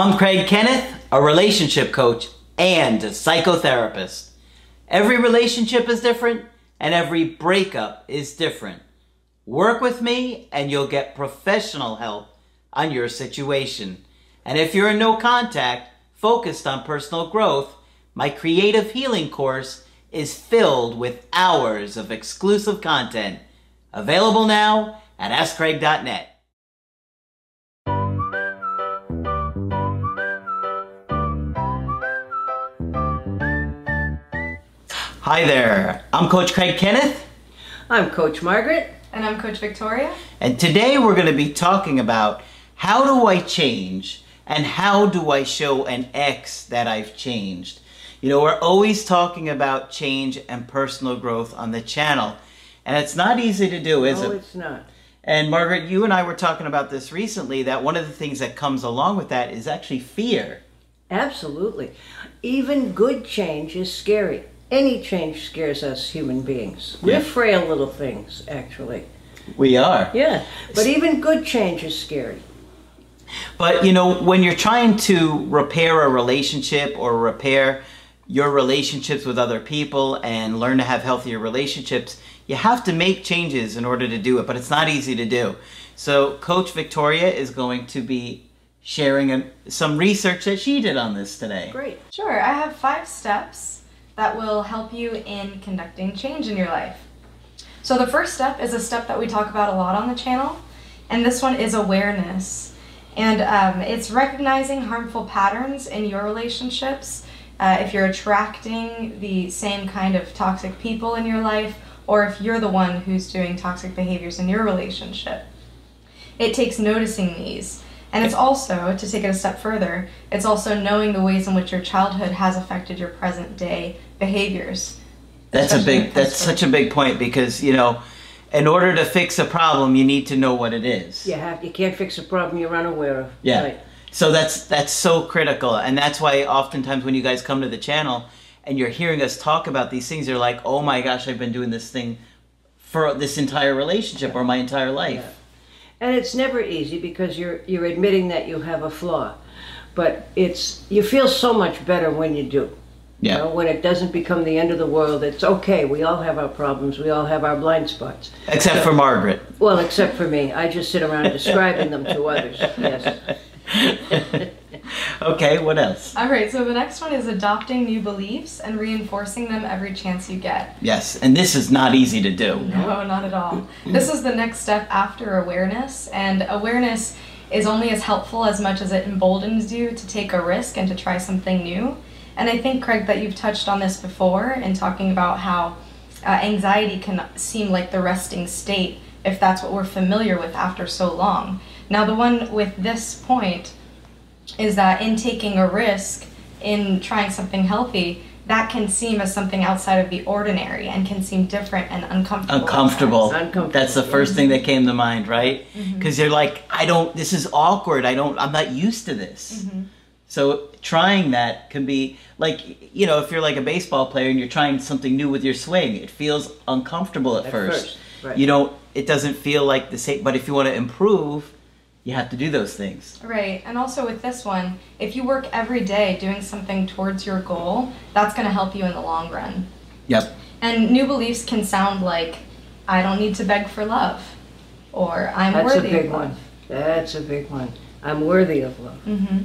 I'm Craig Kenneth, a relationship coach and a psychotherapist. Every relationship is different and every breakup is different. Work with me and you'll get professional help on your situation. And if you're in no contact, focused on personal growth, my creative healing course is filled with hours of exclusive content. Available now at AskCraig.net. Hi there, I'm Coach Craig Kenneth, I'm Coach Margaret. And I'm Coach Victoria. and today we're going to be talking about how do I change and how do I show an X that I've changed. You know, we're always talking about change and personal growth on the channel, and it's not easy to do, is no, it? No, it's not. And Margaret, you and I were talking about this recently that one of the things that comes along with that is actually fear. Absolutely. Even good change is scary. Any change scares us human beings. We're Yeah. frail little things, actually. We are. Yeah. But even good change is scary. But you know, when you're trying to repair a relationship or repair your relationships with other people and learn to have healthier relationships, you have to make changes in order to do it, but it's not easy to do. So, Coach Victoria is going to be sharing an, some research that she did on this today. Great. Sure, I have five steps that will help you in conducting change in your life. So, the first step is a step that we talk about a lot on the channel, and this one is awareness. And um, it's recognizing harmful patterns in your relationships. Uh, if you're attracting the same kind of toxic people in your life, or if you're the one who's doing toxic behaviors in your relationship. It takes noticing these. And it's also, to take it a step further, it's also knowing the ways in which your childhood has affected your present day behaviors. That's a big that's to- such a big point because, you know, in order to fix a problem, you need to know what it is. You have you can't fix a problem you're unaware of. Yeah. Right. So that's that's so critical, and that's why oftentimes when you guys come to the channel and you're hearing us talk about these things, you're like, "Oh my gosh, I've been doing this thing for this entire relationship or my entire life." And it's never easy because you're you're admitting that you have a flaw. But it's you feel so much better when you do. You Yeah. know, when it doesn't become the end of the world, it's okay. We all have our problems. We all have our blind spots. Except for Margaret. Well, except for me. I just sit around describing them to others. Yes. okay, what else? All right, so the next one is adopting new beliefs and reinforcing them every chance you get. Yes, and this is not easy to do. No, not at all. This is the next step after awareness, and awareness is only as helpful as much as it emboldens you to take a risk and to try something new. And I think, Craig, that you've touched on this before in talking about how uh, anxiety can seem like the resting state if that's what we're familiar with after so long. Now, the one with this point is that in taking a risk, in trying something healthy, that can seem as something outside of the ordinary and can seem different and uncomfortable. Uncomfortable. Uncomfortable. That's the first thing that came to mind, right? Mm-hmm. Because you're like, I don't. This is awkward. I don't. I'm not used to this. Mm-hmm. So trying that can be like, you know, if you're like a baseball player and you're trying something new with your swing, it feels uncomfortable at, At first. first, right. You don't. It doesn't feel like the same. But if you want to improve, you have to do those things. Right, and also with this one, if you work every day doing something towards your goal, that's going to help you in the long run. Yep. And new beliefs can sound like, I don't need to beg for love, or I'm worthy That's a big of one. love. That's a big one. I'm worthy of love. hmm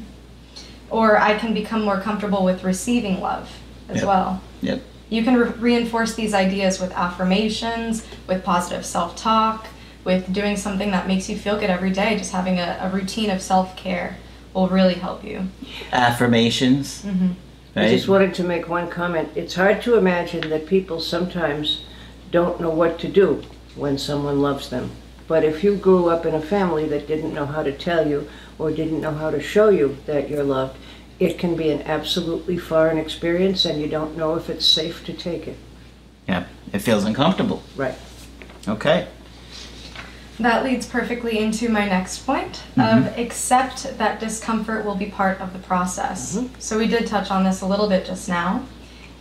Or I can become more comfortable with receiving love as Yep. well. Yep. You can re- reinforce these ideas with affirmations, with positive self talk, with doing something that makes you feel good every day. Just having a, a routine of self care will really help you. Affirmations. hmm I just wanted to make one comment. It's hard to imagine that people sometimes don't know what to do when someone loves them. But if you grew up in a family that didn't know how to tell you or didn't know how to show you that you're loved, it can be an absolutely foreign experience and you don't know if it's safe to take it. Yeah, It feels uncomfortable. Right. Okay. That leads perfectly into my next point of accept that discomfort will be part of the process. So we did touch on this a little bit just now,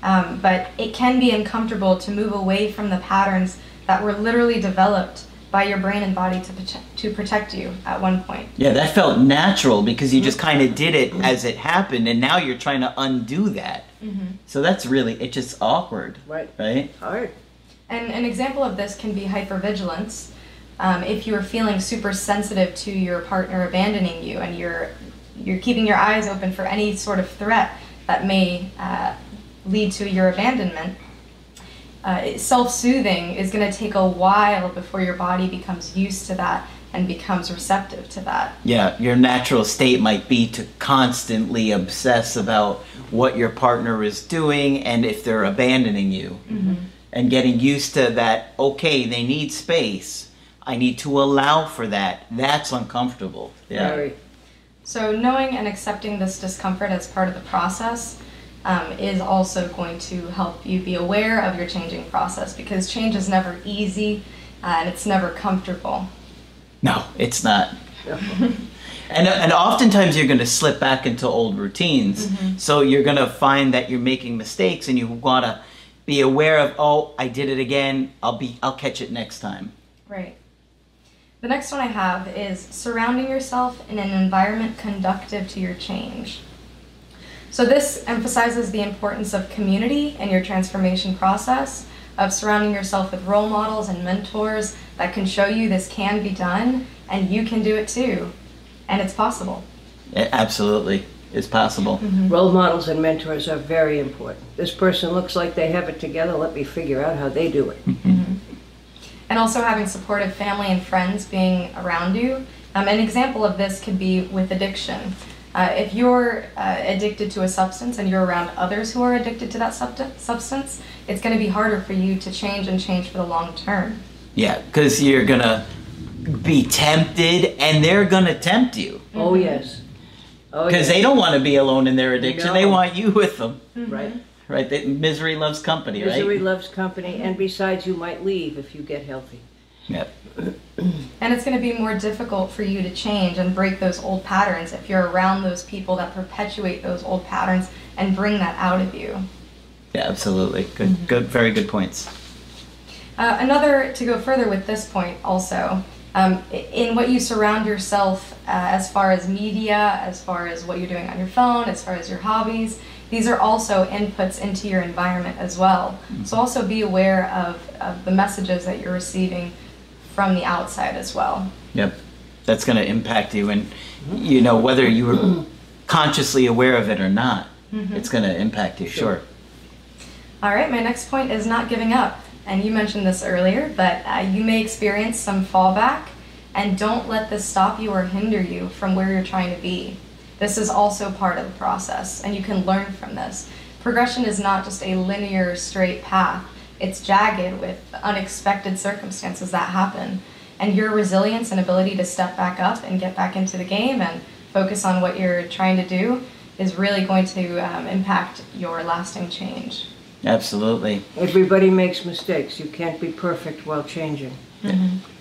um, but it can be uncomfortable to move away from the patterns that were literally developed by your brain and body to, prote- to protect you at one point. Yeah, that felt natural because you just kind of did it as it happened, and now you're trying to undo that. So that's really it's just awkward, Right. right? Hard. And an example of this can be hypervigilance. Um, if you're feeling super sensitive to your partner abandoning you and you're you're keeping your eyes open for any sort of threat that may uh, lead to your abandonment, uh, self-soothing is going to take a while before your body becomes used to that and becomes receptive to that. Yeah, your natural state might be to constantly obsess about what your partner is doing and if they're abandoning you. And getting used to that, okay, they need space. I need to allow for that. That's uncomfortable. Yeah. Very. So, knowing and accepting this discomfort as part of the process um, is also going to help you be aware of your changing process because change is never easy uh, and it's never comfortable. No, it's not. And, and oftentimes you're going to slip back into old routines. So you're going to find that you're making mistakes and you want to be aware of, oh, I did it again. I'll be I'll catch it next time. Right. The next one I have is surrounding yourself in an environment conductive to your change. So, this emphasizes the importance of community in your transformation process, of surrounding yourself with role models and mentors that can show you this can be done and you can do it too. And it's possible. It absolutely It's possible. Mm-hmm. Role models and mentors are very important. This person looks like they have it together. Let me figure out how they do it. Mm-hmm. Mm-hmm. and also having supportive family and friends being around you. Um, an example of this could be with addiction. Uh, if you're uh, addicted to a substance and you're around others who are addicted to that subst- substance, it's going to be harder for you to change and change for the long term. Yeah, because you're going to be tempted and they're going to tempt you. Oh, yes. Oh, Because yes. they don't want to be alone in their addiction. They want you with them. Right. Right? They, misery loves company, right? Misery loves company, and besides, you might leave if you get healthy. Yep. And it's going to be more difficult for you to change and break those old patterns if you're around those people that perpetuate those old patterns and bring that out of you. Yeah, absolutely. Good, good, very good points. Uh, another, to go further with this point also, um, in what you surround yourself uh, as far as media, as far as what you're doing on your phone, as far as your hobbies, these are also inputs into your environment as well. So also be aware of, of the messages that you're receiving from the outside as well. Yep. That's going to impact you. And, you know, whether you were consciously aware of it or not, it's going to impact you, sure. All right, my next point is not giving up. And you mentioned this earlier, but uh, you may experience some fallback, and don't let this stop you or hinder you from where you're trying to be. This is also part of the process, and you can learn from this. Progression is not just a linear, straight path, it's jagged with unexpected circumstances that happen. And your resilience and ability to step back up and get back into the game and focus on what you're trying to do is really going to um, impact your lasting change. Absolutely. Everybody makes mistakes. You can't be perfect while changing.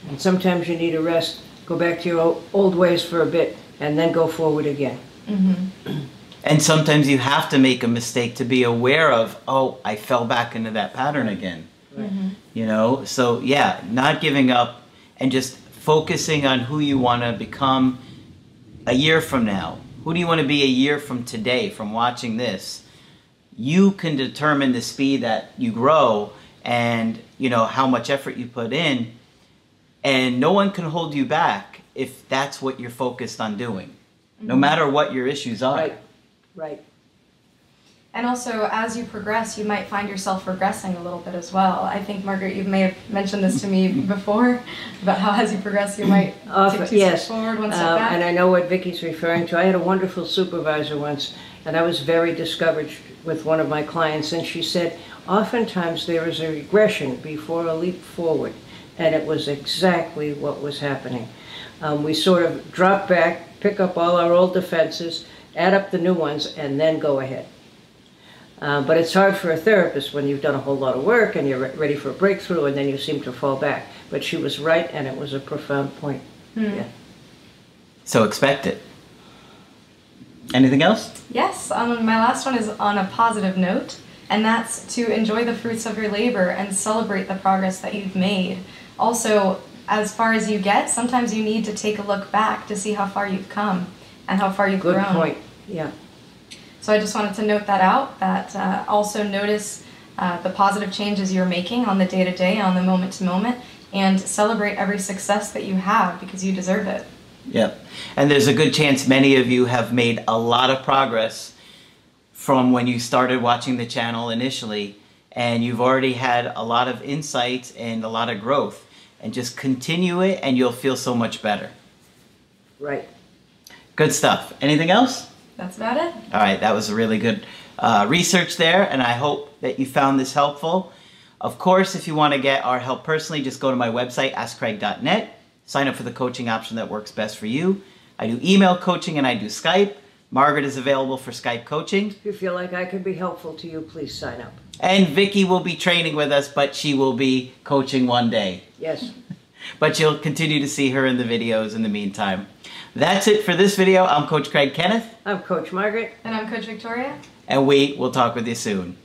And sometimes you need a rest, go back to your old ways for a bit, and then go forward again. And sometimes you have to make a mistake to be aware of, oh, I fell back into that pattern again. Mm-hmm. You know? So, yeah, not giving up and just focusing on who you want to become a year from now. Who do you want to be a year from today from watching this? You can determine the speed that you grow and, you know, how much effort you put in. And no one can hold you back if that's what you're focused on doing. No mm-hmm. matter what your issues are. Right, right. And also, as you progress, you might find yourself regressing a little bit as well. I think, Margaret, you may have mentioned this to me before about how, as you progress, you might Often, take two yes. steps forward, one step Um, back. and I know what Vicky's referring to. I had a wonderful supervisor once, and I was very discouraged with one of my clients, and she said, oftentimes there is a regression before a leap forward, and it was exactly what was happening. Um, we sort of drop back, pick up all our old defenses, add up the new ones, and then go ahead. Uh, but it's hard for a therapist when you've done a whole lot of work and you're re- ready for a breakthrough, and then you seem to fall back. But she was right, and it was a profound point. Yeah. So expect it. Anything else? Yes, um, my last one is on a positive note, and that's to enjoy the fruits of your labor and celebrate the progress that you've made. Also, as far as you get, sometimes you need to take a look back to see how far you've come and how far you've Good grown. point. Yeah. So I just wanted to note that out. That uh, also notice uh, the positive changes you're making on the day to day, on the moment to moment, and celebrate every success that you have because you deserve it. Yep. And there's a good chance many of you have made a lot of progress from when you started watching the channel initially, and you've already had a lot of insights and a lot of growth. And just continue it, and you'll feel so much better. Right. Good stuff. Anything else? That's about it. All right, that was a really good uh, research there, and I hope that you found this helpful. Of course, if you want to get our help personally, just go to my website, askcraig.net. Sign up for the coaching option that works best for you. I do email coaching and I do Skype. Margaret is available for Skype coaching. If you feel like I could be helpful to you, please sign up. And Vicky will be training with us, but she will be coaching one day. Yes. But you'll continue to see her in the videos in the meantime. That's it for this video. I'm Coach Craig Kenneth, I'm Coach Margaret. And I'm Coach Victoria. and we will talk with you soon.